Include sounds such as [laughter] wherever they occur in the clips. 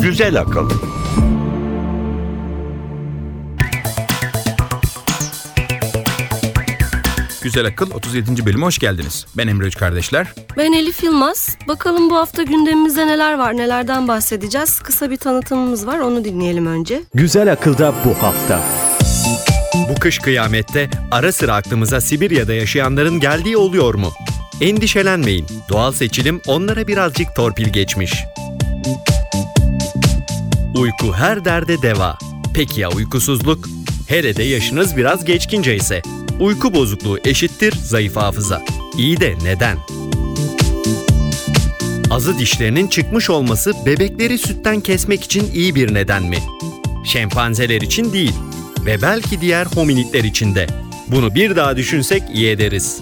Güzel akıl. Güzel Akıl 37. bölüme hoş geldiniz. Ben Emre Üç Kardeşler. Ben Elif Yılmaz. Bakalım bu hafta gündemimizde neler var, nelerden bahsedeceğiz. Kısa bir tanıtımımız var, onu dinleyelim önce. Güzel akılda bu hafta. Bu kış kıyamette ara sıra aklımıza Sibirya'da yaşayanların geldiği oluyor mu? Endişelenmeyin. Doğal seçilim onlara birazcık torpil geçmiş. Uyku her derde deva. Peki ya uykusuzluk? Hele de yaşınız biraz geçkince ise. Uyku bozukluğu eşittir zayıf hafıza. İyi de neden? Azı dişlerinin çıkmış olması bebekleri sütten kesmek için iyi bir neden mi? Şempanzeler için değil ve belki diğer hominidler için de. Bunu bir daha düşünsek iyi ederiz.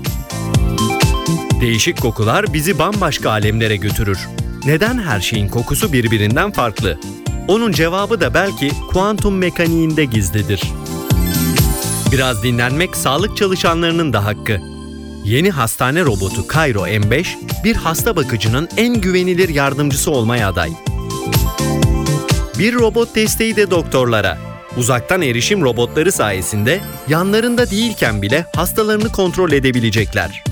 Değişik kokular bizi bambaşka alemlere götürür. Neden her şeyin kokusu birbirinden farklı? Onun cevabı da belki kuantum mekaniğinde gizlidir. Biraz dinlenmek sağlık çalışanlarının da hakkı. Yeni hastane robotu Cairo M5, bir hasta bakıcının en güvenilir yardımcısı olmaya aday. Bir robot desteği de doktorlara. Uzaktan erişim robotları sayesinde yanlarında değilken bile hastalarını kontrol edebilecekler.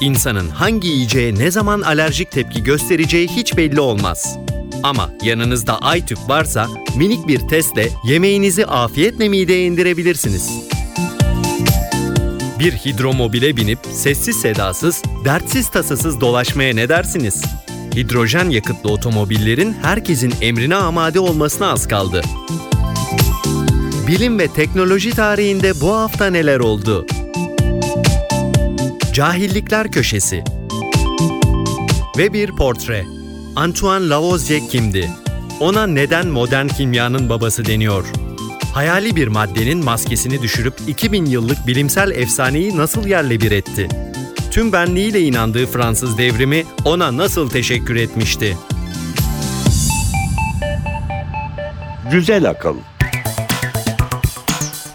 İnsanın hangi yiyeceğe ne zaman alerjik tepki göstereceği hiç belli olmaz. Ama yanınızda iTüp varsa minik bir testle yemeğinizi afiyetle mideye indirebilirsiniz. Bir hidromobile binip sessiz sedasız, dertsiz tasasız dolaşmaya ne dersiniz? Hidrojen yakıtlı otomobillerin herkesin emrine amade olmasına az kaldı. Bilim ve teknoloji tarihinde bu hafta neler oldu? Cahillikler Köşesi Ve bir portre. Antoine Lavoisier kimdi? Ona neden modern kimyanın babası deniyor? Hayali bir maddenin maskesini düşürüp 2000 yıllık bilimsel efsaneyi nasıl yerle bir etti? Tüm benliğiyle inandığı Fransız devrimi ona nasıl teşekkür etmişti? Güzel akıl.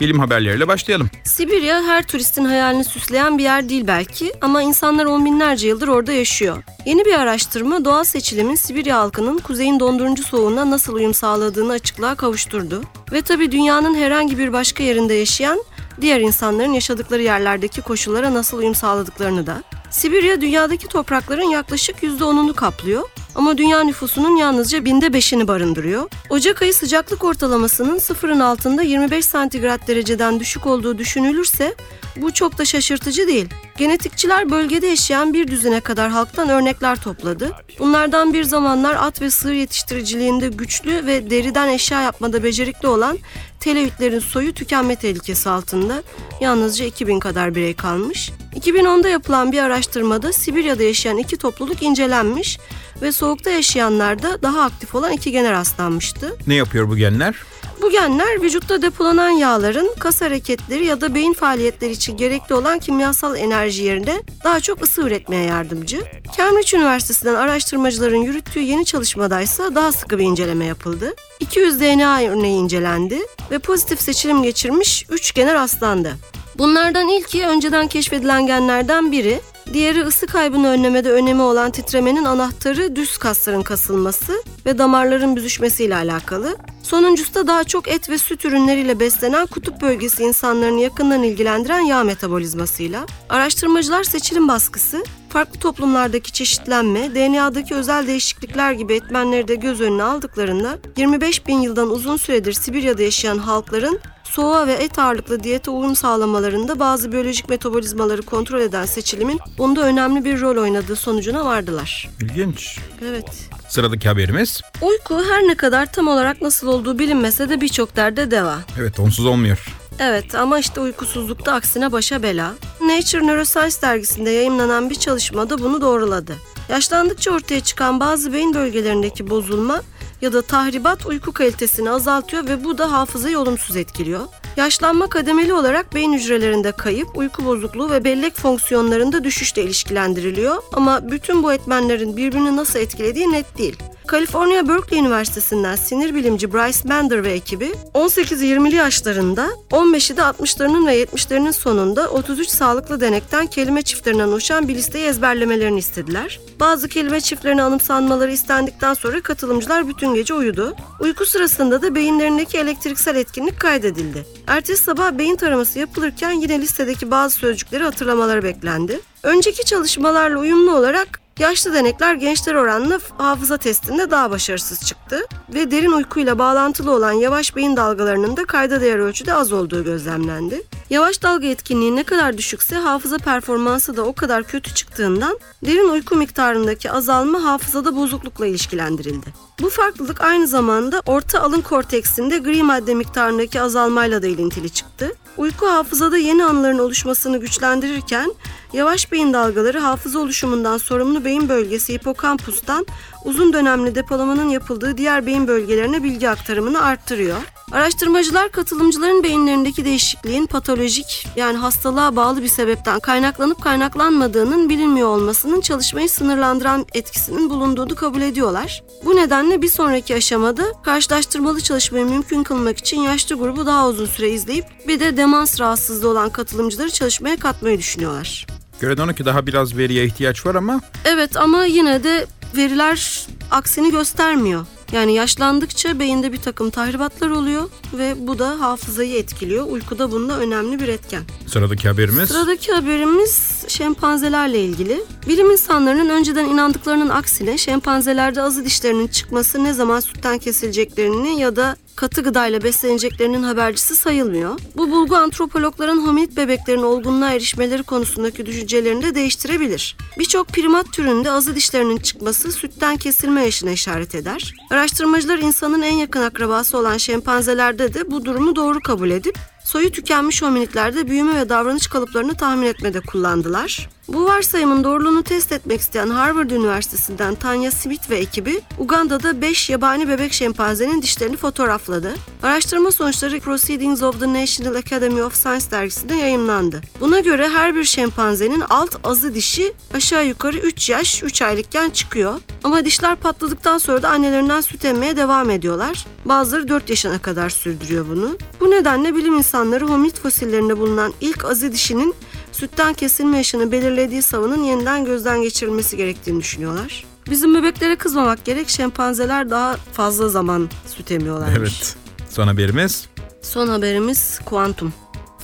Bilim haberleriyle başlayalım. Sibirya her turistin hayalini süsleyen bir yer değil belki ama insanlar on binlerce yıldır orada yaşıyor. Yeni bir araştırma doğal seçilimin Sibirya halkının kuzeyin dondurucu soğuğuna nasıl uyum sağladığını açıklığa kavuşturdu. Ve tabi dünyanın herhangi bir başka yerinde yaşayan diğer insanların yaşadıkları yerlerdeki koşullara nasıl uyum sağladıklarını da. Sibirya dünyadaki toprakların yaklaşık %10'unu kaplıyor ama dünya nüfusunun yalnızca binde beşini barındırıyor. Ocak ayı sıcaklık ortalamasının sıfırın altında 25 santigrat dereceden düşük olduğu düşünülürse bu çok da şaşırtıcı değil. Genetikçiler bölgede yaşayan bir düzine kadar halktan örnekler topladı. Bunlardan bir zamanlar at ve sığır yetiştiriciliğinde güçlü ve deriden eşya yapmada becerikli olan Teleütlerin soyu tükenme tehlikesi altında. Yalnızca 2000 kadar birey kalmış. 2010'da yapılan bir araştırmada Sibirya'da yaşayan iki topluluk incelenmiş ve soğukta yaşayanlarda daha aktif olan iki gene rastlanmıştı. Ne yapıyor bu genler? Bu genler vücutta depolanan yağların kas hareketleri ya da beyin faaliyetleri için gerekli olan kimyasal enerji yerine daha çok ısı üretmeye yardımcı. Cambridge Üniversitesi'nden araştırmacıların yürüttüğü yeni çalışmadaysa daha sıkı bir inceleme yapıldı. 200 DNA örneği incelendi ve pozitif seçilim geçirmiş 3 gene rastlandı. Bunlardan ilki önceden keşfedilen genlerden biri, diğeri ısı kaybını önlemede önemi olan titremenin anahtarı düz kasların kasılması ve damarların büzüşmesiyle alakalı. Sonuncusu da daha çok et ve süt ürünleriyle beslenen kutup bölgesi insanlarını yakından ilgilendiren yağ metabolizmasıyla. Araştırmacılar seçilim baskısı, farklı toplumlardaki çeşitlenme, DNA'daki özel değişiklikler gibi etmenleri de göz önüne aldıklarında 25 bin yıldan uzun süredir Sibirya'da yaşayan halkların soğuğa ve et ağırlıklı diyete uyum sağlamalarında bazı biyolojik metabolizmaları kontrol eden seçilimin bunda önemli bir rol oynadığı sonucuna vardılar. İlginç. Evet. Sıradaki haberimiz. Uyku her ne kadar tam olarak nasıl olduğu bilinmese de birçok derde deva. Evet onsuz olmuyor. Evet ama işte uykusuzlukta aksine başa bela. Nature Neuroscience dergisinde yayımlanan bir çalışmada bunu doğruladı. Yaşlandıkça ortaya çıkan bazı beyin bölgelerindeki bozulma ya da tahribat uyku kalitesini azaltıyor ve bu da hafızayı olumsuz etkiliyor. Yaşlanma kademeli olarak beyin hücrelerinde kayıp, uyku bozukluğu ve bellek fonksiyonlarında düşüşle ilişkilendiriliyor ama bütün bu etmenlerin birbirini nasıl etkilediği net değil. Kaliforniya Berkeley Üniversitesi'nden sinir bilimci Bryce Bender ve ekibi 18-20'li yaşlarında 15'i de 60'larının ve 70'lerinin sonunda 33 sağlıklı denekten kelime çiftlerinden oluşan bir listeyi ezberlemelerini istediler. Bazı kelime çiftlerini anımsanmaları istendikten sonra katılımcılar bütün gece uyudu. Uyku sırasında da beyinlerindeki elektriksel etkinlik kaydedildi. Ertesi sabah beyin taraması yapılırken yine listedeki bazı sözcükleri hatırlamaları beklendi. Önceki çalışmalarla uyumlu olarak Yaşlı denekler gençler oranla hafıza testinde daha başarısız çıktı ve derin uykuyla bağlantılı olan yavaş beyin dalgalarının da kayda değer ölçüde az olduğu gözlemlendi. Yavaş dalga etkinliği ne kadar düşükse hafıza performansı da o kadar kötü çıktığından derin uyku miktarındaki azalma hafızada bozuklukla ilişkilendirildi. Bu farklılık aynı zamanda orta alın korteksinde gri madde miktarındaki azalmayla da ilintili çıktı. Uyku hafızada yeni anıların oluşmasını güçlendirirken yavaş beyin dalgaları hafıza oluşumundan sorumlu beyin bölgesi hipokampustan uzun dönemli depolamanın yapıldığı diğer beyin bölgelerine bilgi aktarımını arttırıyor. Araştırmacılar katılımcıların beyinlerindeki değişikliğin patolojik yani hastalığa bağlı bir sebepten kaynaklanıp kaynaklanmadığının bilinmiyor olmasının çalışmayı sınırlandıran etkisinin bulunduğunu kabul ediyorlar. Bu nedenle bir sonraki aşamada karşılaştırmalı çalışmayı mümkün kılmak için yaşlı grubu daha uzun süre izleyip bir de demans rahatsızlığı olan katılımcıları çalışmaya katmayı düşünüyorlar. Görünen o ki daha biraz veriye ihtiyaç var ama Evet ama yine de veriler aksini göstermiyor. Yani yaşlandıkça beyinde bir takım tahribatlar oluyor ve bu da hafızayı etkiliyor. Uykuda bunda önemli bir etken. sıradaki haberimiz. Sıradaki haberimiz şempanzelerle ilgili. Bilim insanlarının önceden inandıklarının aksine şempanzelerde azı dişlerinin çıkması ne zaman sütten kesileceklerini ya da katı gıdayla besleneceklerinin habercisi sayılmıyor. Bu bulgu antropologların hominid bebeklerin olgunluğa erişmeleri konusundaki düşüncelerini de değiştirebilir. Birçok primat türünde azı dişlerinin çıkması sütten kesilme yaşına işaret eder. Araştırmacılar insanın en yakın akrabası olan şempanzelerde de bu durumu doğru kabul edip soyu tükenmiş hominitlerde büyüme ve davranış kalıplarını tahmin etmede kullandılar. Bu varsayımın doğruluğunu test etmek isteyen Harvard Üniversitesi'nden Tanya Smith ve ekibi Uganda'da 5 yabani bebek şempanzenin dişlerini fotoğrafladı. Araştırma sonuçları Proceedings of the National Academy of Science dergisinde yayımlandı. Buna göre her bir şempanzenin alt azı dişi aşağı yukarı 3 yaş 3 aylıkken çıkıyor. Ama dişler patladıktan sonra da annelerinden süt emmeye devam ediyorlar. Bazıları 4 yaşına kadar sürdürüyor bunu. Bu nedenle bilim insanları hominid fosillerinde bulunan ilk azı dişinin sütten kesilme yaşını belirlediği savının yeniden gözden geçirilmesi gerektiğini düşünüyorlar. Bizim bebeklere kızmamak gerek. Şempanzeler daha fazla zaman süt emiyorlarmış. Evet. Son haberimiz. Son haberimiz kuantum.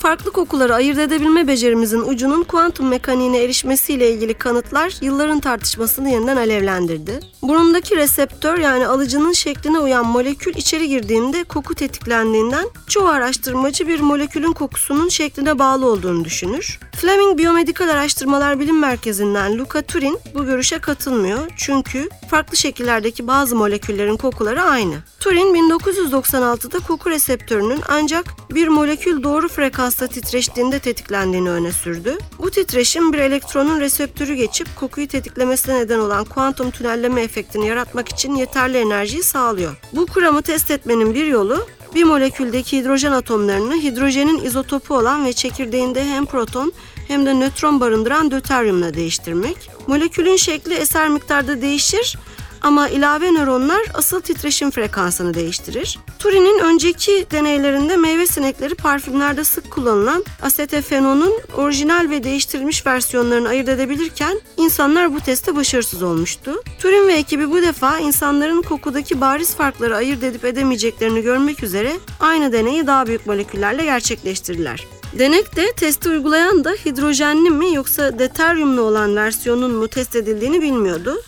Farklı kokuları ayırt edebilme becerimizin ucunun kuantum mekaniğine erişmesiyle ilgili kanıtlar yılların tartışmasını yeniden alevlendirdi. Burundaki reseptör yani alıcının şekline uyan molekül içeri girdiğinde koku tetiklendiğinden çoğu araştırmacı bir molekülün kokusunun şekline bağlı olduğunu düşünür. Fleming Biyomedikal Araştırmalar Bilim Merkezi'nden Luca Turin bu görüşe katılmıyor çünkü farklı şekillerdeki bazı moleküllerin kokuları aynı. Turin 1996'da koku reseptörünün ancak bir molekül doğru frekansta titreştiğinde tetiklendiğini öne sürdü. Bu titreşim bir elektronun reseptörü geçip kokuyu tetiklemesine neden olan kuantum tünelleme efektini yaratmak için yeterli enerjiyi sağlıyor. Bu kuramı test etmenin bir yolu bir moleküldeki hidrojen atomlarını hidrojenin izotopu olan ve çekirdeğinde hem proton hem de nötron barındıran döteryumla değiştirmek. Molekülün şekli eser miktarda değişir ama ilave nöronlar asıl titreşim frekansını değiştirir. Turing'in önceki deneylerinde meyve sinekleri parfümlerde sık kullanılan asetefenonun orijinal ve değiştirilmiş versiyonlarını ayırt edebilirken insanlar bu testte başarısız olmuştu. Turing ve ekibi bu defa insanların kokudaki bariz farkları ayırt edip edemeyeceklerini görmek üzere aynı deneyi daha büyük moleküllerle gerçekleştirdiler. Denekte testi uygulayan da hidrojenli mi yoksa deuteryumlu olan versiyonun mu test edildiğini bilmiyordu.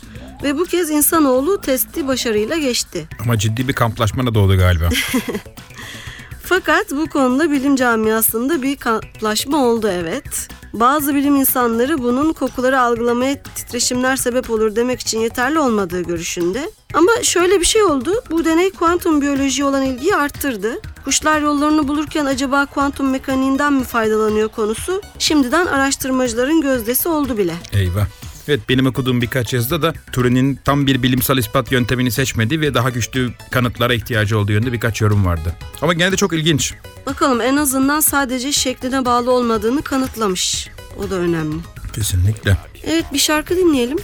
Ve bu kez insanoğlu testi başarıyla geçti. Ama ciddi bir kamplaşma da doğdu galiba. [laughs] Fakat bu konuda bilim camiasında bir kamplaşma oldu evet. Bazı bilim insanları bunun kokuları algılamaya titreşimler sebep olur demek için yeterli olmadığı görüşünde. Ama şöyle bir şey oldu. Bu deney kuantum biyolojiye olan ilgiyi arttırdı. Kuşlar yollarını bulurken acaba kuantum mekaniğinden mi faydalanıyor konusu şimdiden araştırmacıların gözdesi oldu bile. Eyvah. Evet benim okuduğum birkaç yazıda da Turing'in tam bir bilimsel ispat yöntemini seçmedi ve daha güçlü kanıtlara ihtiyacı olduğu yönde birkaç yorum vardı. Ama gene de çok ilginç. Bakalım en azından sadece şekline bağlı olmadığını kanıtlamış. O da önemli. Kesinlikle. Evet bir şarkı dinleyelim.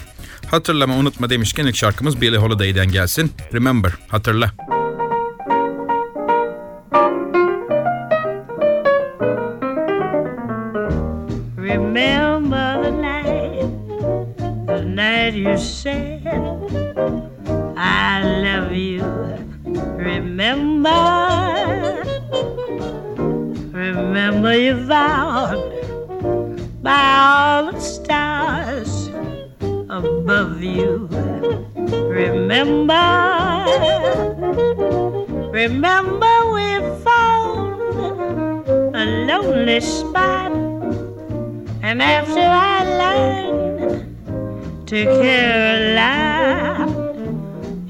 Hatırlama unutma demişken ilk şarkımız Billie Holiday'den gelsin. Remember, hatırla. Remember you said, I love you. Remember, remember you vowed by all the stars above you. Remember, remember we found a lonely spot. And after I learned to lot,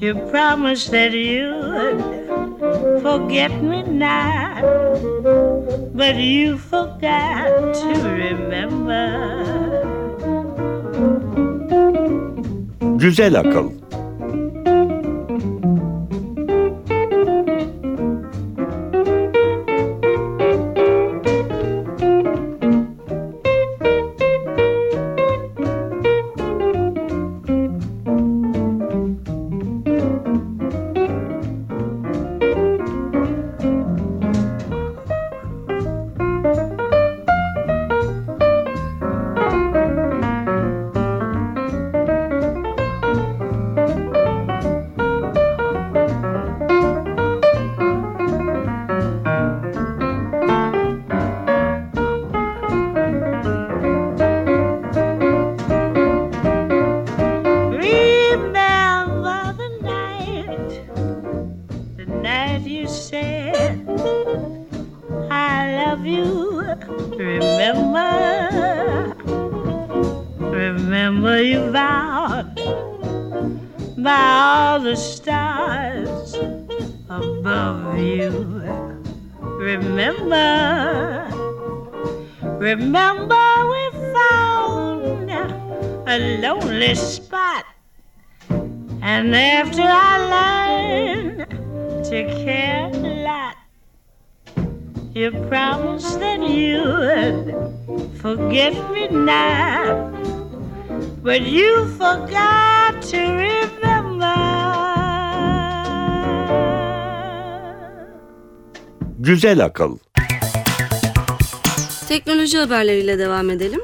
you promised that you'd forget me not. But you forgot to remember. Güzel akıl. Spot. And after I learned to care a lot, you promised that you'd forget me not. But you forgot to remember. Güzel akıl. Teknoloji haberleriyle devam edelim.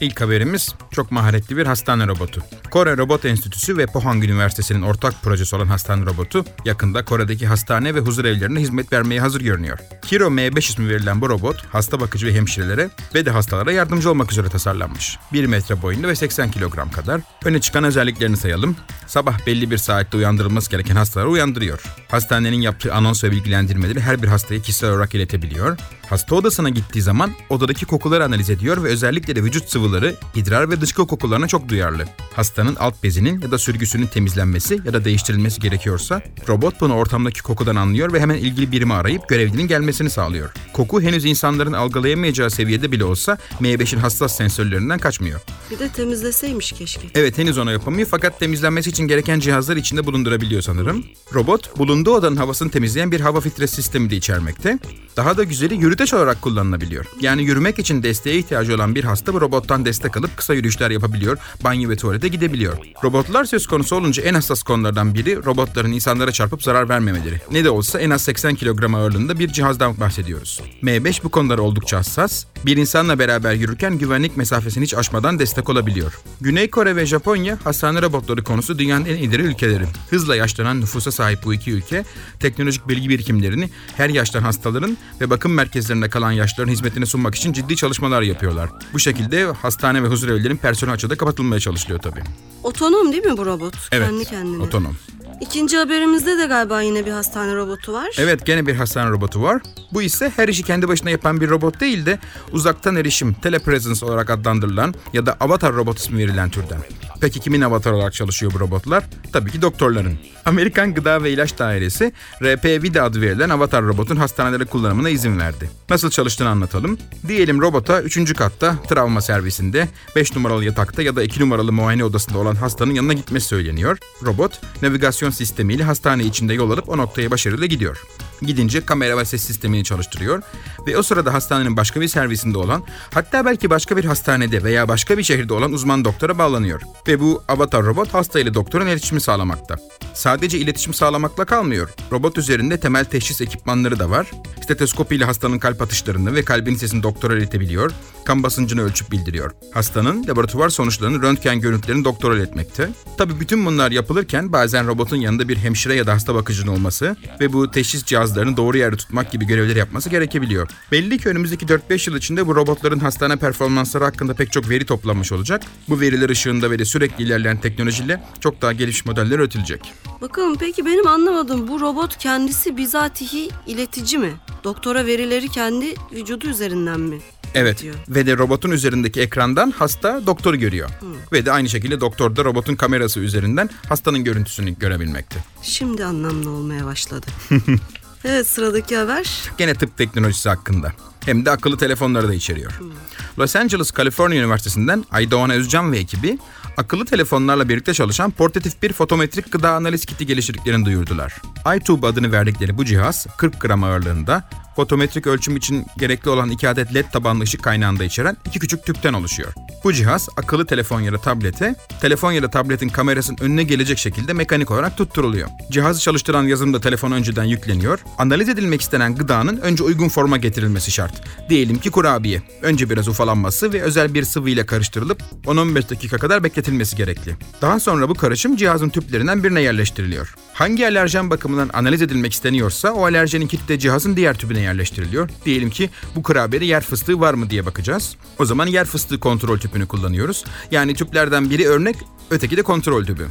İlk haberimiz çok maharetli bir hastane robotu. Kore Robot Enstitüsü ve Pohang Üniversitesi'nin ortak projesi olan hastane robotu yakında Kore'deki hastane ve huzur evlerine hizmet vermeye hazır görünüyor. Kiro M5 ismi verilen bu robot hasta bakıcı ve hemşirelere ve de hastalara yardımcı olmak üzere tasarlanmış. 1 metre boyunda ve 80 kilogram kadar. Öne çıkan özelliklerini sayalım. Sabah belli bir saatte uyandırılması gereken hastaları uyandırıyor. Hastanenin yaptığı anons ve bilgilendirmeleri her bir hastaya kişisel olarak iletebiliyor. Hasta odasına gittiği zaman odadaki kokuları analiz ediyor ve özellikle de vücut sıvıları, idrar ve dışkı kokularına çok duyarlı. Hastanın alt bezinin ya da sürgüsünün temizlenmesi ya da değiştirilmesi gerekiyorsa robot bunu ortamdaki kokudan anlıyor ve hemen ilgili birimi arayıp görevlinin gelmesini sağlıyor. Koku henüz insanların algılayamayacağı seviyede bile olsa M5'in hassas sensörlerinden kaçmıyor. Bir de temizleseymiş keşke. Evet henüz ona yapamıyor fakat temizlenmesi için gereken cihazlar içinde bulundurabiliyor sanırım. Robot bulunduğu odanın havasını temizleyen bir hava filtresi sistemi de içermekte. Daha da güzeli yürüteç olarak kullanılabiliyor. Yani yürümek için desteğe ihtiyacı olan bir hasta bu robottan destek alıp kısa yürüyüşler yapabiliyor, banyo ve tuvalete gidebiliyor. Robotlar söz konusu olunca en hassas konulardan biri robotların insanlara çarpıp zarar vermemeleri. Ne de olsa en az 80 kilogram ağırlığında bir cihazdan bahsediyoruz. M5 bu konulara oldukça hassas. Bir insanla beraber yürürken güvenlik mesafesini hiç aşmadan destek olabiliyor. Güney Kore ve Japonya hastane robotları konusu dünyanın en ileri ülkeleri. Hızla yaşlanan nüfusa sahip bu iki ülke teknolojik bilgi birikimlerini her yaştan hastaların ve bakım merkezlerinde kalan yaşlıların hizmetine sunmak için ciddi çalışmalar yapıyorlar. Bu şekilde hastane ve huzur evlerinin personel açıda kapatılmaya çalışılıyor tabii. Otonom değil mi bu robot? Evet, Kendi kendine. otonom. İkinci haberimizde de galiba yine bir hastane robotu var. Evet gene bir hastane robotu var. Bu ise her işi kendi başına yapan bir robot değil de uzaktan erişim, telepresence olarak adlandırılan ya da avatar robot ismi verilen türden. Peki kimin avatar olarak çalışıyor bu robotlar? Tabii ki doktorların. Amerikan Gıda ve İlaç Dairesi RP-Vida adı verilen avatar robotun hastanelere kullanımına izin verdi. Nasıl çalıştığını anlatalım. Diyelim robota 3. katta travma servisinde 5 numaralı yatakta ya da 2 numaralı muayene odasında olan hastanın yanına gitmesi söyleniyor. Robot navigasyon sistemiyle hastane içinde yol alıp o noktaya başarıyla gidiyor. Gidince kamera ve ses sistemini çalıştırıyor ve o sırada hastanenin başka bir servisinde olan hatta belki başka bir hastanede veya başka bir şehirde olan uzman doktora bağlanıyor. Ve bu avatar robot hasta ile doktorun iletişimi sağlamakta. Sadece iletişim sağlamakla kalmıyor. Robot üzerinde temel teşhis ekipmanları da var. Stetoskop ile hastanın kalp atışlarını ve kalbin sesini doktora iletebiliyor. Kan basıncını ölçüp bildiriyor. Hastanın laboratuvar sonuçlarını röntgen görüntülerini doktora iletmekte. Tabii bütün bunlar yapılırken bazen robotun yanında bir hemşire ya da hasta bakıcının olması ve bu teşhis cihazlarını doğru yerde tutmak gibi görevleri yapması gerekebiliyor. Belli ki önümüzdeki 4-5 yıl içinde bu robotların hastane performansları hakkında pek çok veri toplanmış olacak. Bu veriler ışığında ve de sürekli ilerleyen teknolojiyle çok daha gelişmiş modeller üretilecek. Bakın peki benim anlamadığım bu robot kendisi bizatihi iletici mi? Doktora verileri kendi vücudu üzerinden mi? Evet Diyor. ve de robotun üzerindeki ekrandan hasta doktoru görüyor. Ve de aynı şekilde doktor da robotun kamerası üzerinden hastanın görüntüsünü görebilmekte. Şimdi anlamlı olmaya başladı. [laughs] evet sıradaki haber. Gene tıp teknolojisi hakkında. Hem de akıllı telefonları da içeriyor. Los Angeles, Kaliforniya Üniversitesi'nden Aydoğan Özcan ve ekibi akıllı telefonlarla birlikte çalışan portatif bir fotometrik gıda analiz kiti geliştirdiklerini duyurdular. iTube adını verdikleri bu cihaz 40 gram ağırlığında fotometrik ölçüm için gerekli olan iki adet led tabanlı ışık kaynağında içeren iki küçük tüpten oluşuyor. Bu cihaz akıllı telefon ya da tablete, telefon ya da tabletin kamerasının önüne gelecek şekilde mekanik olarak tutturuluyor. Cihazı çalıştıran yazılım da telefona önceden yükleniyor. Analiz edilmek istenen gıdanın önce uygun forma getirilmesi şart. Diyelim ki kurabiye. Önce biraz ufalanması ve özel bir sıvı ile karıştırılıp 10-15 dakika kadar bekletilmesi gerekli. Daha sonra bu karışım cihazın tüplerinden birine yerleştiriliyor. Hangi alerjen bakımından analiz edilmek isteniyorsa o alerjenin kiti de cihazın diğer tübüne yerleştiriliyor. Diyelim ki bu kurabiyede yer fıstığı var mı diye bakacağız. O zaman yer fıstığı kontrol tüpünü kullanıyoruz. Yani tüplerden biri örnek, öteki de kontrol tübü.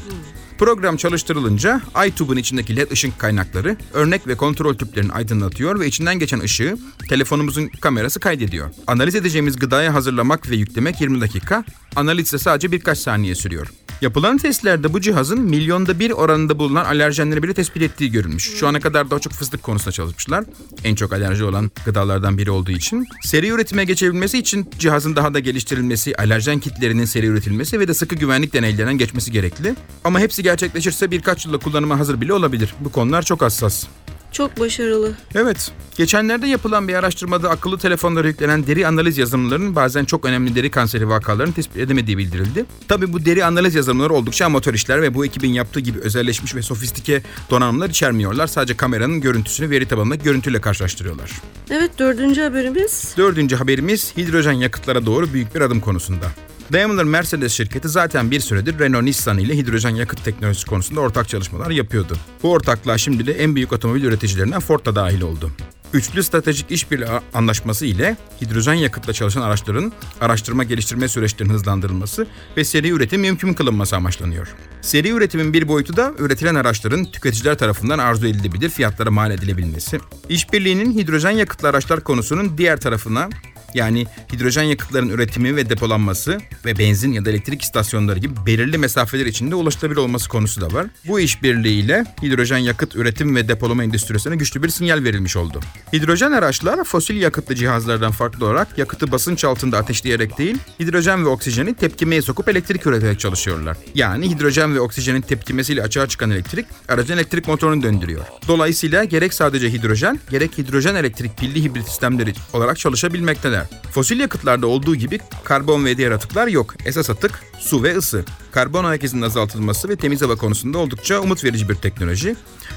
Program çalıştırılınca iTube'un içindeki led ışık kaynakları örnek ve kontrol tüplerini aydınlatıyor ve içinden geçen ışığı telefonumuzun kamerası kaydediyor. Analiz edeceğimiz gıdaya hazırlamak ve yüklemek 20 dakika, analiz ise sadece birkaç saniye sürüyor. Yapılan testlerde bu cihazın milyonda bir oranında bulunan alerjenleri bile tespit ettiği görülmüş. Şu ana kadar daha çok fıstık konusunda çalışmışlar. En çok alerji olan gıdalardan biri olduğu için. Seri üretime geçebilmesi için cihazın daha da geliştirilmesi, alerjen kitlerinin seri üretilmesi ve de sıkı güvenlik deneylerinden geçmesi gerekli. Ama hepsi gerçekleşirse birkaç yılda kullanıma hazır bile olabilir. Bu konular çok hassas. Çok başarılı. Evet. Geçenlerde yapılan bir araştırmada akıllı telefonlara yüklenen deri analiz yazılımlarının bazen çok önemli deri kanseri vakalarını tespit edemediği bildirildi. Tabi bu deri analiz yazılımları oldukça amatör işler ve bu ekibin yaptığı gibi özelleşmiş ve sofistike donanımlar içermiyorlar. Sadece kameranın görüntüsünü veri tabanındaki görüntüyle karşılaştırıyorlar. Evet dördüncü haberimiz. Dördüncü haberimiz hidrojen yakıtlara doğru büyük bir adım konusunda. Daimler Mercedes şirketi zaten bir süredir Renault Nissan ile hidrojen yakıt teknolojisi konusunda ortak çalışmalar yapıyordu. Bu ortaklığa şimdi de en büyük otomobil üreticilerinden Ford da dahil oldu. Üçlü stratejik işbirliği anlaşması ile hidrojen yakıtla çalışan araçların araştırma geliştirme süreçlerinin hızlandırılması ve seri üretim mümkün kılınması amaçlanıyor. Seri üretimin bir boyutu da üretilen araçların tüketiciler tarafından arzu edilebilir fiyatlara mal edilebilmesi. İşbirliğinin hidrojen yakıtlı araçlar konusunun diğer tarafına yani hidrojen yakıtların üretimi ve depolanması ve benzin ya da elektrik istasyonları gibi belirli mesafeler içinde ulaşılabilir olması konusu da var. Bu işbirliğiyle hidrojen yakıt üretim ve depolama endüstrisine güçlü bir sinyal verilmiş oldu. Hidrojen araçlar fosil yakıtlı cihazlardan farklı olarak yakıtı basınç altında ateşleyerek değil, hidrojen ve oksijeni tepkimeye sokup elektrik üreterek çalışıyorlar. Yani hidrojen ve oksijenin tepkimesiyle açığa çıkan elektrik aracın elektrik motorunu döndürüyor. Dolayısıyla gerek sadece hidrojen, gerek hidrojen elektrik pilli hibrit sistemleri olarak çalışabilmekteler. Fosil yakıtlarda olduğu gibi karbon ve diğer atıklar yok. Esas atık su ve ısı. Karbon ayak azaltılması ve temiz hava konusunda oldukça umut verici bir teknoloji.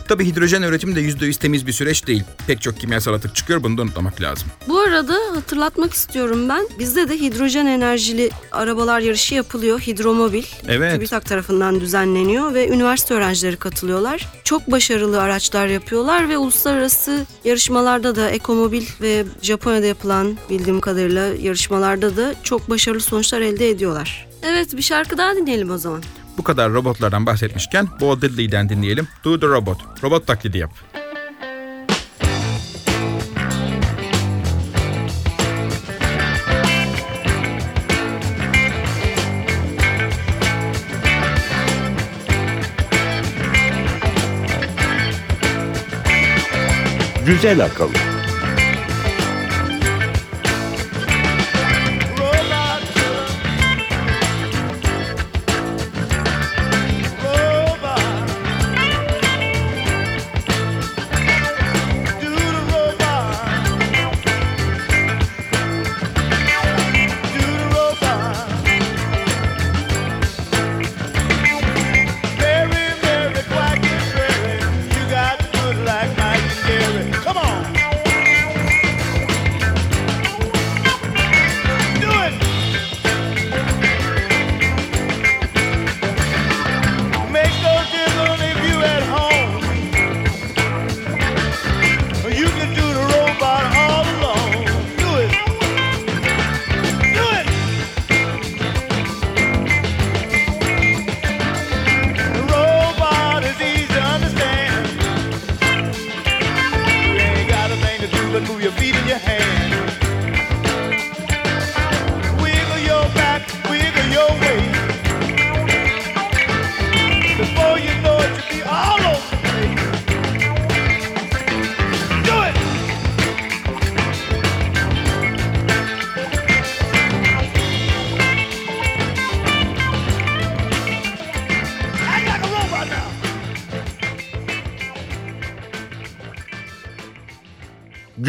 Tabi hidrojen üretimi de %100 temiz bir süreç değil. Pek çok kimyasal atık çıkıyor bunu da unutmamak lazım. Bu arada hatırlatmak istiyorum ben. Bizde de hidrojen enerjili arabalar yarışı yapılıyor. Hidromobil. Evet. TÜBİTAK tarafından düzenleniyor ve üniversite öğrencileri katılıyorlar. Çok başarılı araçlar yapıyorlar ve uluslararası yarışmalarda da Ekomobil ve Japonya'da yapılan bildiğim kadarıyla yarışmalarda da çok başarılı sonuçlar elde ediyorlar. Evet bir şarkı daha dinleyelim o zaman. Bu kadar robotlardan bahsetmişken Bo Diddley'den dinleyelim. Do the Robot. Robot taklidi yap. Güzel akıl.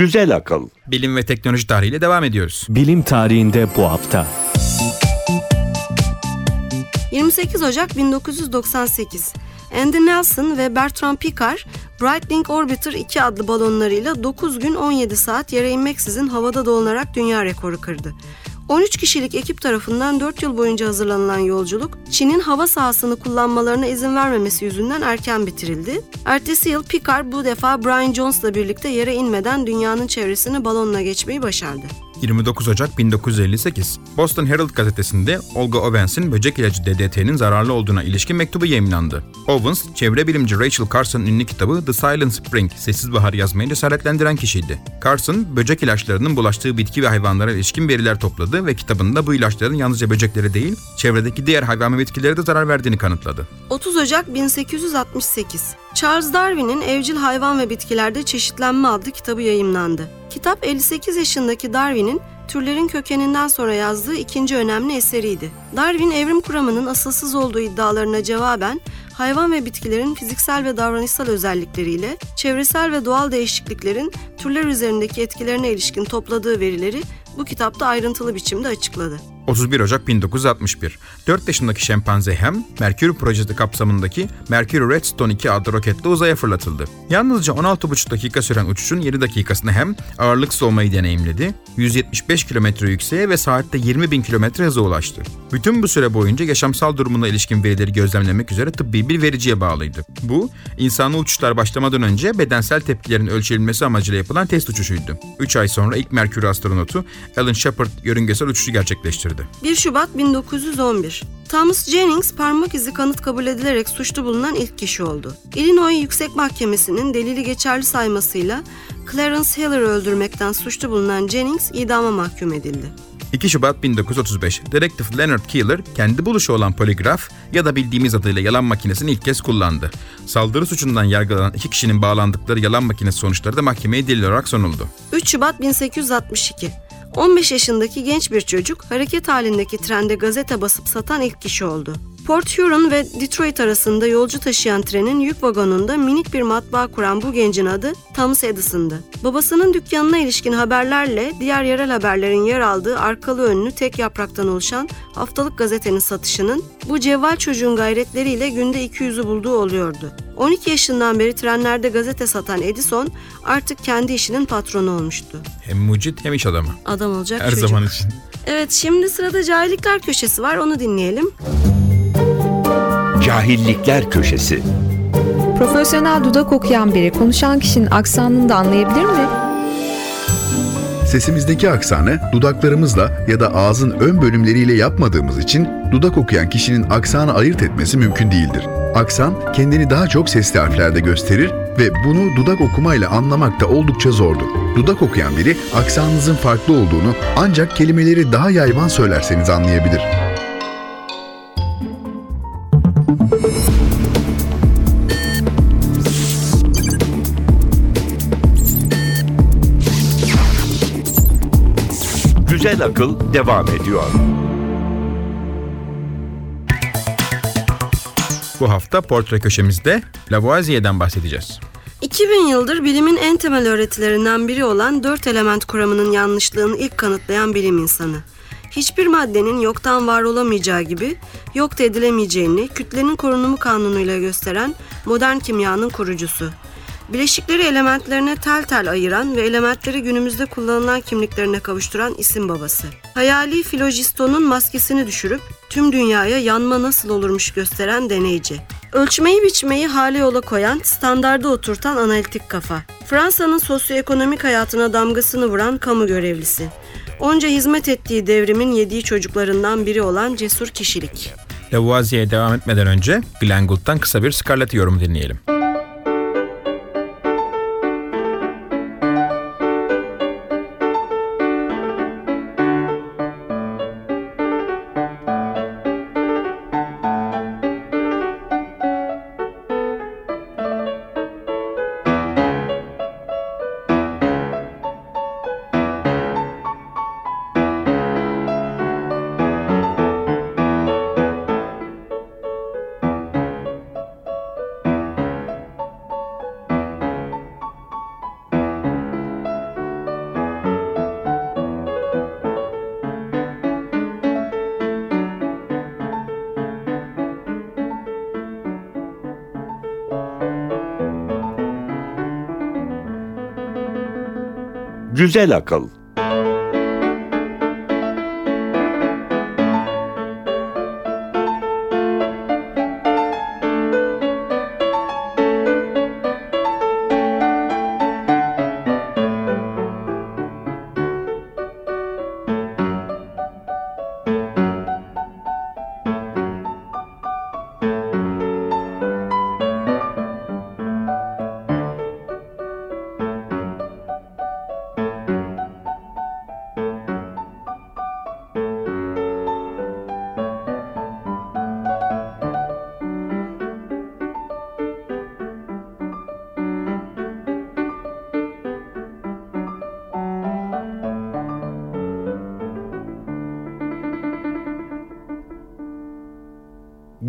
Güzel akıl. Bilim ve teknoloji tarihiyle devam ediyoruz. Bilim tarihinde bu hafta. 28 Ocak 1998. Andy Nelson ve Bertrand Piccard, Breitling Orbiter 2 adlı balonlarıyla 9 gün 17 saat yere inmeksizin havada dolanarak dünya rekoru kırdı. 13 kişilik ekip tarafından 4 yıl boyunca hazırlanılan yolculuk, Çin'in hava sahasını kullanmalarına izin vermemesi yüzünden erken bitirildi. Ertesi yıl Picard bu defa Brian Jones'la birlikte yere inmeden dünyanın çevresini balonla geçmeyi başardı. 29 Ocak 1958. Boston Herald gazetesinde Olga Owens'in böcek ilacı DDT'nin zararlı olduğuna ilişkin mektubu yayınlandı. Owens, çevre bilimci Rachel Carson'ın ünlü kitabı The Silent Spring, Sessiz Bahar yazmayı cesaretlendiren kişiydi. Carson, böcek ilaçlarının bulaştığı bitki ve hayvanlara ilişkin veriler topladı ve kitabında bu ilaçların yalnızca böceklere değil, çevredeki diğer hayvan ve bitkilere de zarar verdiğini kanıtladı. 30 Ocak 1868. Charles Darwin'in Evcil Hayvan ve Bitkilerde Çeşitlenme adlı kitabı yayımlandı. Kitap 58 yaşındaki Darwin'in türlerin kökeninden sonra yazdığı ikinci önemli eseriydi. Darwin evrim kuramının asılsız olduğu iddialarına cevaben hayvan ve bitkilerin fiziksel ve davranışsal özellikleriyle çevresel ve doğal değişikliklerin türler üzerindeki etkilerine ilişkin topladığı verileri bu kitapta ayrıntılı biçimde açıkladı. 31 Ocak 1961. 4 yaşındaki şempanze Hem, Mercury projesi kapsamındaki Mercury Redstone 2 adlı roketle uzaya fırlatıldı. Yalnızca 16,5 dakika süren uçuşun 7 dakikasında Hem ağırlıksız olmayı deneyimledi, 175 kilometre yükseğe ve saatte 20 bin kilometre hıza ulaştı. Bütün bu süre boyunca yaşamsal durumuna ilişkin verileri gözlemlemek üzere tıbbi bir vericiye bağlıydı. Bu, insanlı uçuşlar başlamadan önce bedensel tepkilerin ölçülmesi amacıyla yapılan test uçuşuydu. 3 ay sonra ilk Mercury astronotu Alan Shepard yörüngesel uçuşu gerçekleştirdi. 1 Şubat 1911. Thomas Jennings parmak izi kanıt kabul edilerek suçlu bulunan ilk kişi oldu. Illinois Yüksek Mahkemesi'nin delili geçerli saymasıyla Clarence Hiller'ı öldürmekten suçlu bulunan Jennings idama mahkum edildi. 2 Şubat 1935, dedektif Leonard Keeler kendi buluşu olan poligraf ya da bildiğimiz adıyla yalan makinesini ilk kez kullandı. Saldırı suçundan yargılanan iki kişinin bağlandıkları yalan makinesi sonuçları da mahkemeye delil olarak sunuldu. 3 Şubat 1862. 15 yaşındaki genç bir çocuk hareket halindeki trende gazete basıp satan ilk kişi oldu. Port Huron ve Detroit arasında yolcu taşıyan trenin yük vagonunda minik bir matbaa kuran bu gencin adı Thomas Edison'dı. Babasının dükkanına ilişkin haberlerle diğer yerel haberlerin yer aldığı arkalı önlü tek yapraktan oluşan haftalık gazetenin satışının bu cevval çocuğun gayretleriyle günde 200'ü bulduğu oluyordu. 12 yaşından beri trenlerde gazete satan Edison artık kendi işinin patronu olmuştu. Hem mucit hem iş adamı. Adam olacak Her çocuk. zaman için. Evet şimdi sırada cahillikler köşesi var onu dinleyelim. Cahillikler köşesi. Profesyonel dudak okuyan biri konuşan kişinin aksanını da anlayabilir mi? Sesimizdeki aksanı dudaklarımızla ya da ağzın ön bölümleriyle yapmadığımız için dudak okuyan kişinin aksanı ayırt etmesi mümkün değildir. Aksan kendini daha çok sesli harflerde gösterir ve bunu dudak okumayla anlamak da oldukça zordur. Dudak okuyan biri aksanınızın farklı olduğunu ancak kelimeleri daha yayvan söylerseniz anlayabilir. Güzel akıl devam ediyor. Bu hafta portre köşemizde Lavoisier'den bahsedeceğiz. 2000 yıldır bilimin en temel öğretilerinden biri olan dört element kuramının yanlışlığını ilk kanıtlayan bilim insanı. Hiçbir maddenin yoktan var olamayacağı gibi yok da edilemeyeceğini kütlenin korunumu kanunuyla gösteren modern kimyanın kurucusu. Bileşikleri elementlerine tel tel ayıran ve elementleri günümüzde kullanılan kimliklerine kavuşturan isim babası. Hayali filojistonun maskesini düşürüp tüm dünyaya yanma nasıl olurmuş gösteren deneyci. Ölçmeyi biçmeyi hale yola koyan, standarda oturtan analitik kafa. Fransa'nın sosyoekonomik hayatına damgasını vuran kamu görevlisi. Onca hizmet ettiği devrimin yediği çocuklarından biri olan cesur kişilik. Lavoisier'e devam etmeden önce Glenn Gould'dan kısa bir Scarlett yorumu dinleyelim. Güzel akıl.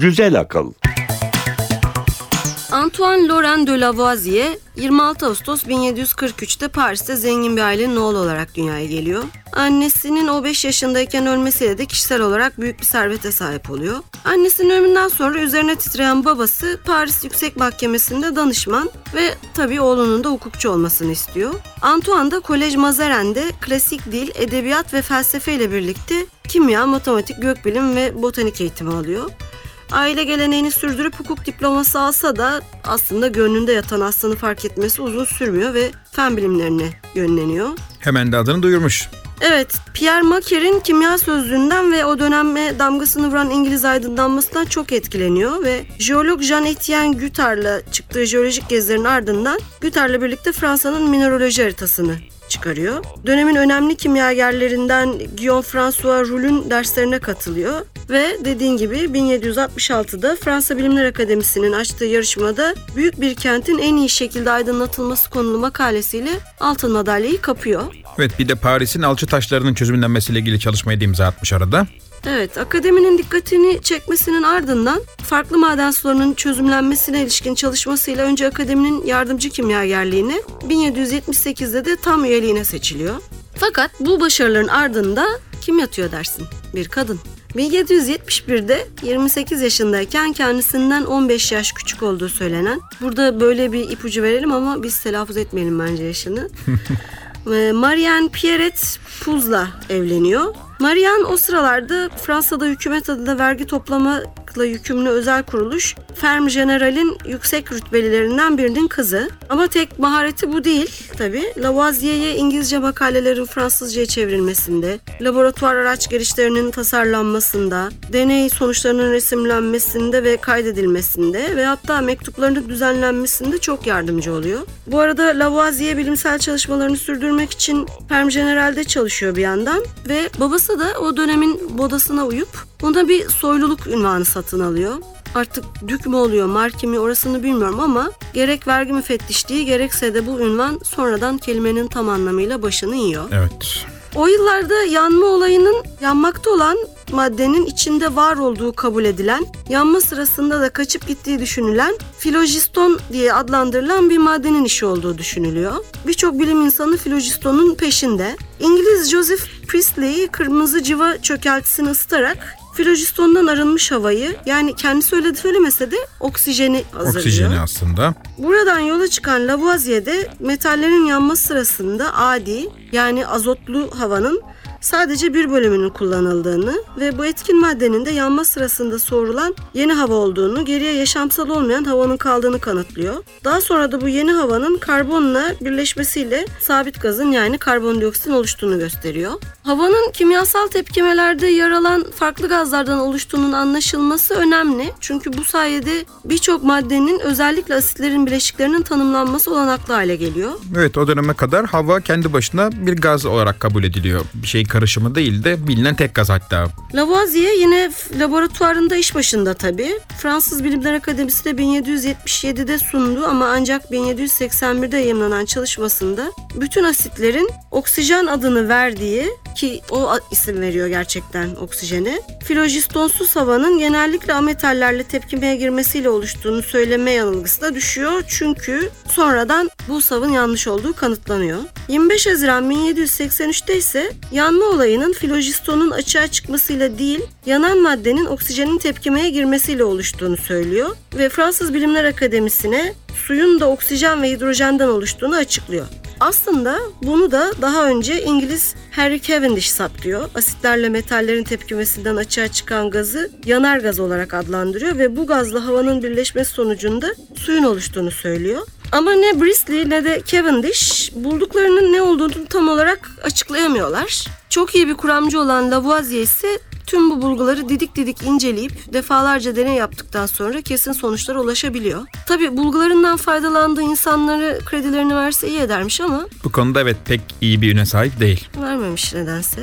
Güzel akıl. Antoine Laurent de Lavoisier 26 Ağustos 1743'te Paris'te zengin bir ailenin oğlu olarak dünyaya geliyor. Annesinin o 5 yaşındayken ölmesiyle de kişisel olarak büyük bir servete sahip oluyor. Annesinin ölümünden sonra üzerine titreyen babası Paris Yüksek Mahkemesi'nde danışman ve tabii oğlunun da hukukçu olmasını istiyor. Antoine da Kolej Mazaren'de klasik dil, edebiyat ve felsefe ile birlikte kimya, matematik, gökbilim ve botanik eğitimi alıyor. Aile geleneğini sürdürüp hukuk diploması alsa da aslında gönlünde yatan aslanı fark etmesi uzun sürmüyor ve fen bilimlerine yönleniyor. Hemen de adını duyurmuş. Evet, Pierre Macquer'in kimya sözlüğünden ve o döneme damgasını vuran İngiliz aydınlanmasından çok etkileniyor ve jeolog Jean-Étienne Guitard'la çıktığı jeolojik gezilerin ardından Guitard'la birlikte Fransa'nın mineraloji haritasını çıkarıyor. Dönemin önemli kimyagerlerinden Guillaume François Roule'ün derslerine katılıyor ve dediğin gibi 1766'da Fransa Bilimler Akademisi'nin açtığı yarışmada büyük bir kentin en iyi şekilde aydınlatılması konulu makalesiyle altın madalyayı kapıyor. Evet bir de Paris'in alçı taşlarının çözümlenmesiyle ilgili çalışmayı da imza atmış arada. Evet, akademinin dikkatini çekmesinin ardından farklı maden sularının çözümlenmesine ilişkin çalışmasıyla önce akademinin yardımcı kimyagerliğine, 1778'de de tam üyeliğine seçiliyor. Fakat bu başarıların ardında kim yatıyor dersin? Bir kadın. 1771'de 28 yaşındayken kendisinden 15 yaş küçük olduğu söylenen, burada böyle bir ipucu verelim ama biz telaffuz etmeyelim bence yaşını. [laughs] Ee, Marianne Pierret Puz'la evleniyor. Marianne o sıralarda Fransa'da hükümet adına vergi toplamakla yükümlü özel kuruluş Ferm General'in yüksek rütbelilerinden birinin kızı. Ama tek mahareti bu değil tabi. Lavoisier'e İngilizce makalelerin Fransızca'ya çevrilmesinde, laboratuvar araç girişlerinin tasarlanmasında, deney sonuçlarının resimlenmesinde ve kaydedilmesinde ve hatta mektuplarının düzenlenmesinde çok yardımcı oluyor. Bu arada Lavoisier bilimsel çalışmalarını sürdürmek için Ferm General'de çalışıyor bir yandan ve babası da o dönemin modasına uyup ona bir soyluluk ünvanı satın alıyor. Artık dük mü oluyor, marki mi orasını bilmiyorum ama gerek vergi müfettişliği gerekse de bu ünvan sonradan kelimenin tam anlamıyla başını yiyor. Evet. O yıllarda yanma olayının yanmakta olan maddenin içinde var olduğu kabul edilen, yanma sırasında da kaçıp gittiği düşünülen filojiston diye adlandırılan bir madenin işi olduğu düşünülüyor. Birçok bilim insanı filojistonun peşinde. İngiliz Joseph Priestley kırmızı civa çökeltisini ısıtarak filojistondan arınmış havayı yani kendisi öyle söylemese de oksijeni hazırlıyor. Oksijeni aslında. Buradan yola çıkan Lavoisier de metallerin yanması sırasında adi yani azotlu havanın sadece bir bölümünün kullanıldığını ve bu etkin maddenin de yanma sırasında soğurulan yeni hava olduğunu, geriye yaşamsal olmayan havanın kaldığını kanıtlıyor. Daha sonra da bu yeni havanın karbonla birleşmesiyle sabit gazın yani karbondioksitin oluştuğunu gösteriyor. Havanın kimyasal tepkimelerde yer alan farklı gazlardan oluştuğunun anlaşılması önemli. Çünkü bu sayede birçok maddenin özellikle asitlerin bileşiklerinin tanımlanması olanaklı hale geliyor. Evet o döneme kadar hava kendi başına bir gaz olarak kabul ediliyor. Bir şey karışımı değil de bilinen tek gaz hatta. Lavoisier yine laboratuvarında iş başında tabii. Fransız Bilimler Akademisi de 1777'de sundu ama ancak 1781'de yayımlanan çalışmasında bütün asitlerin oksijen adını verdiği ki o isim veriyor gerçekten oksijene. Filojistonsuz havanın genellikle ametallerle tepkimeye girmesiyle oluştuğunu söyleme yanılgısı da düşüyor. Çünkü sonradan bu savın yanlış olduğu kanıtlanıyor. 25 Haziran 1783'te ise yanma olayının filojistonun açığa çıkmasıyla değil, yanan maddenin oksijenin tepkimeye girmesiyle oluştuğunu söylüyor ve Fransız Bilimler Akademisi'ne suyun da oksijen ve hidrojenden oluştuğunu açıklıyor. Aslında bunu da daha önce İngiliz Harry Cavendish saptıyor. Asitlerle metallerin tepkimesinden açığa çıkan gazı yanar gaz olarak adlandırıyor ve bu gazla havanın birleşmesi sonucunda suyun oluştuğunu söylüyor. Ama ne Priestley ne de Cavendish bulduklarının ne olduğunu tam olarak açıklayamıyorlar. Çok iyi bir kuramcı olan Lavoisier ise tüm bu bulguları didik didik inceleyip defalarca deney yaptıktan sonra kesin sonuçlara ulaşabiliyor. Tabi bulgularından faydalandığı insanları kredilerini verse iyi edermiş ama Bu konuda evet pek iyi bir üne sahip değil. vermemiş nedense.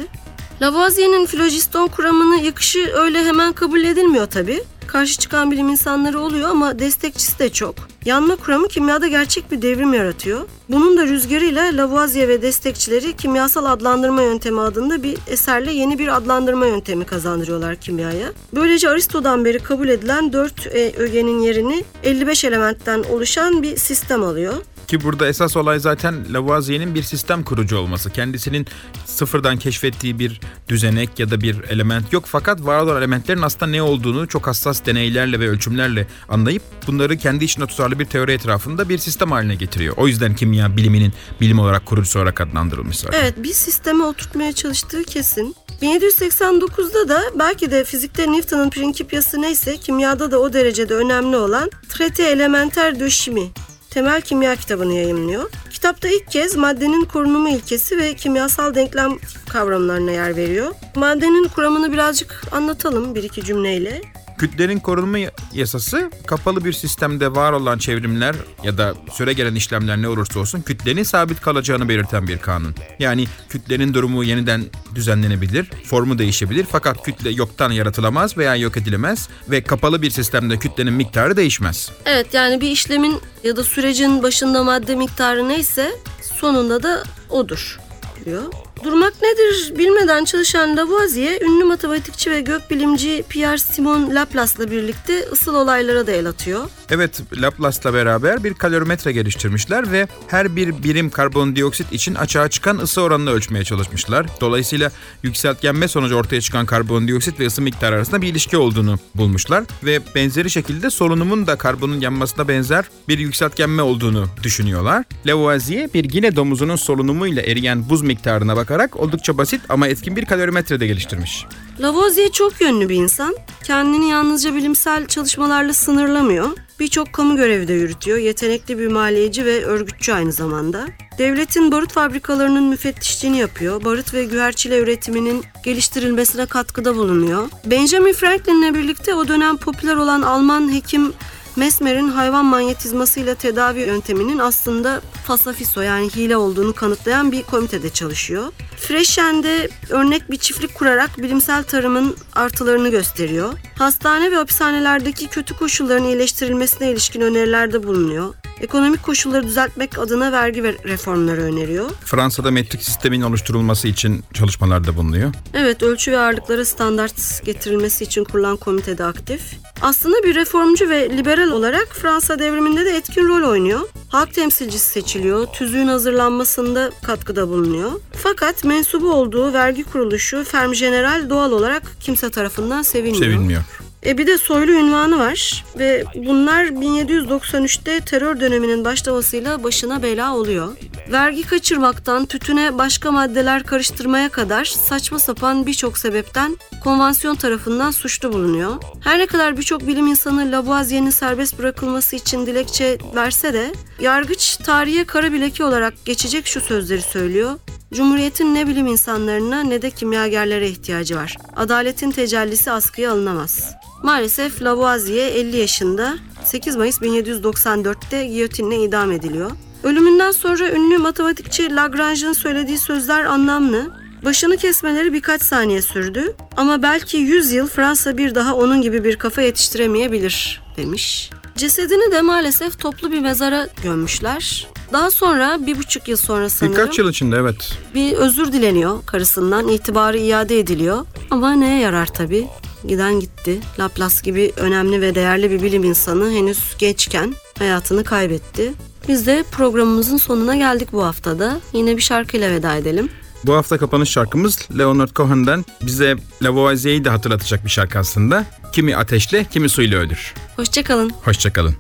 Lavoisier'in filojiston kuramını yıkışı öyle hemen kabul edilmiyor tabi. Karşı çıkan bilim insanları oluyor ama destekçisi de çok. Yanma kuramı kimyada gerçek bir devrim yaratıyor. Bunun da rüzgarıyla Lavoisier ve destekçileri kimyasal adlandırma yöntemi adında bir eserle yeni bir adlandırma yöntemi kazandırıyorlar kimyaya. Böylece Aristo'dan beri kabul edilen 4 ögenin yerini 55 elementten oluşan bir sistem alıyor. Ki burada esas olay zaten Lavoisier'in bir sistem kurucu olması. Kendisinin sıfırdan keşfettiği bir düzenek ya da bir element yok. Fakat var olan elementlerin aslında ne olduğunu çok hassas deneylerle ve ölçümlerle anlayıp bunları kendi içine tutarlı bir teori etrafında bir sistem haline getiriyor. O yüzden kimya biliminin bilim olarak kurucusu olarak adlandırılmış zaten. Evet bir sisteme oturtmaya çalıştığı kesin. 1789'da da belki de fizikte Newton'un prinsipyası neyse kimyada da o derecede önemli olan Traité Elementaire de Chimie temel kimya kitabını yayımlıyor. Kitapta ilk kez maddenin korunumu ilkesi ve kimyasal denklem kavramlarına yer veriyor. Maddenin kuramını birazcık anlatalım bir iki cümleyle. Kütlenin korunma yasası kapalı bir sistemde var olan çevrimler ya da süre gelen işlemler ne olursa olsun kütlenin sabit kalacağını belirten bir kanun. Yani kütlenin durumu yeniden düzenlenebilir, formu değişebilir fakat kütle yoktan yaratılamaz veya yok edilemez ve kapalı bir sistemde kütlenin miktarı değişmez. Evet yani bir işlemin ya da sürecin başında madde miktarı neyse sonunda da odur diyor. Durmak nedir bilmeden çalışan Lavoisier, ünlü matematikçi ve gökbilimci Pierre Simon Laplace'la birlikte ısıl olaylara da el atıyor. Evet, Laplace'la beraber bir kalorimetre geliştirmişler ve her bir birim karbondioksit için açığa çıkan ısı oranını ölçmeye çalışmışlar. Dolayısıyla yükseltgenme sonucu ortaya çıkan karbondioksit ve ısı miktarı arasında bir ilişki olduğunu bulmuşlar ve benzeri şekilde solunumun da karbonun yanmasına benzer bir yükseltgenme olduğunu düşünüyorlar. Lavoisier bir gine domuzunun solunumuyla eriyen buz miktarına bakarak oldukça basit ama etkin bir kalorimetre de geliştirmiş. Lavoisier çok yönlü bir insan. Kendini yalnızca bilimsel çalışmalarla sınırlamıyor. Birçok kamu görevi de yürütüyor. Yetenekli bir maliyeci ve örgütçü aynı zamanda. Devletin barut fabrikalarının müfettişliğini yapıyor. Barut ve güverçile üretiminin geliştirilmesine katkıda bulunuyor. Benjamin Franklin'le birlikte o dönem popüler olan Alman hekim Mesmer'in hayvan manyetizmasıyla tedavi yönteminin aslında fasafiso yani hile olduğunu kanıtlayan bir komitede çalışıyor. Freşen'de örnek bir çiftlik kurarak bilimsel tarımın artılarını gösteriyor. Hastane ve hapishanelerdeki kötü koşulların iyileştirilmesine ilişkin önerilerde bulunuyor. Ekonomik koşulları düzeltmek adına vergi ve reformları öneriyor. Fransa'da metrik sistemin oluşturulması için çalışmalarda bulunuyor. Evet, ölçü ve ağırlıklara standart getirilmesi için kurulan komitede aktif. Aslında bir reformcu ve liberal olarak Fransa devriminde de etkin rol oynuyor. Halk temsilcisi seçiliyor, tüzüğün hazırlanmasında katkıda bulunuyor. Fakat mensubu olduğu vergi kuruluşu Ferm General doğal olarak kimse tarafından sevilmiyor. Sevilmiyor. E bir de soylu ünvanı var ve bunlar 1793'te terör döneminin başlamasıyla başına bela oluyor. Vergi kaçırmaktan tütüne başka maddeler karıştırmaya kadar saçma sapan birçok sebepten konvansiyon tarafından suçlu bulunuyor. Her ne kadar birçok bilim insanı Lavoisier'in serbest bırakılması için dilekçe verse de yargıç tarihe kara bir leke olarak geçecek şu sözleri söylüyor. Cumhuriyetin ne bilim insanlarına ne de kimyagerlere ihtiyacı var. Adaletin tecellisi askıya alınamaz. Maalesef Lavoisier 50 yaşında 8 Mayıs 1794'te giyotinle idam ediliyor. Ölümünden sonra ünlü matematikçi Lagrange'ın söylediği sözler anlamlı. Başını kesmeleri birkaç saniye sürdü ama belki 100 yıl Fransa bir daha onun gibi bir kafa yetiştiremeyebilir demiş. Cesedini de maalesef toplu bir mezara gömmüşler. Daha sonra bir buçuk yıl sonra sanırım Birkaç yıl içinde evet. bir özür dileniyor karısından. itibarı iade ediliyor. Ama neye yarar tabii? Giden gitti. Laplace gibi önemli ve değerli bir bilim insanı henüz gençken hayatını kaybetti. Biz de programımızın sonuna geldik bu haftada. Yine bir şarkıyla veda edelim. Bu hafta kapanış şarkımız Leonard Cohen'den bize Lavoisier'i de hatırlatacak bir şarkı aslında. Kimi ateşle, kimi suyla ölür. Hoşçakalın. Hoşçakalın.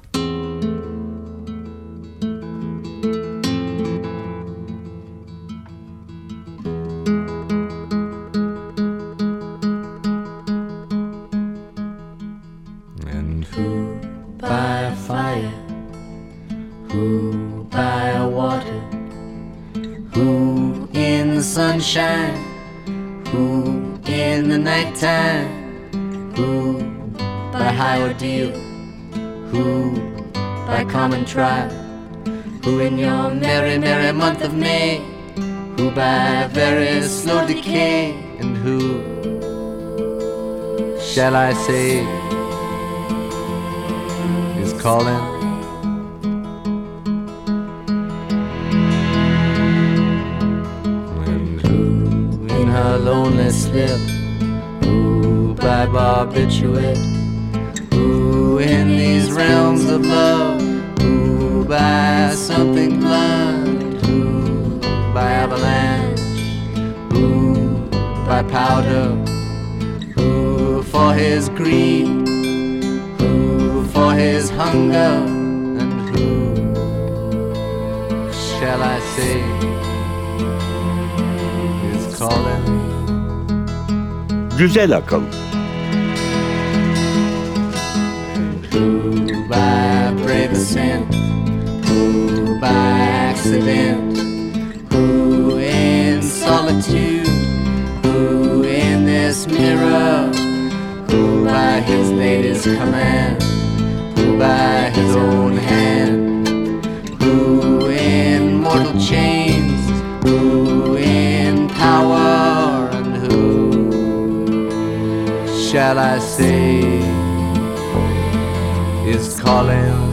by a fire? Who by a water? Who in the sunshine? Who in the nighttime? Who by high ordeal? Who by common trial? Who in your merry, merry month of May? Who by very slow decay? And who shall I say? Calling? Her lonely slip? Who by barbiturate? Who in these realms of love? Who by something blunt? Who by avalanche? Who by powder? Who for his greed? For his hunger? And who shall I say is calling? Güzel akıl. Who by brave ascent? Who by accident? Who in solitude? Who in this mirror? Who by his latest command? By his own hand? Who in mortal chains? Who in power? And who shall I say? is calling.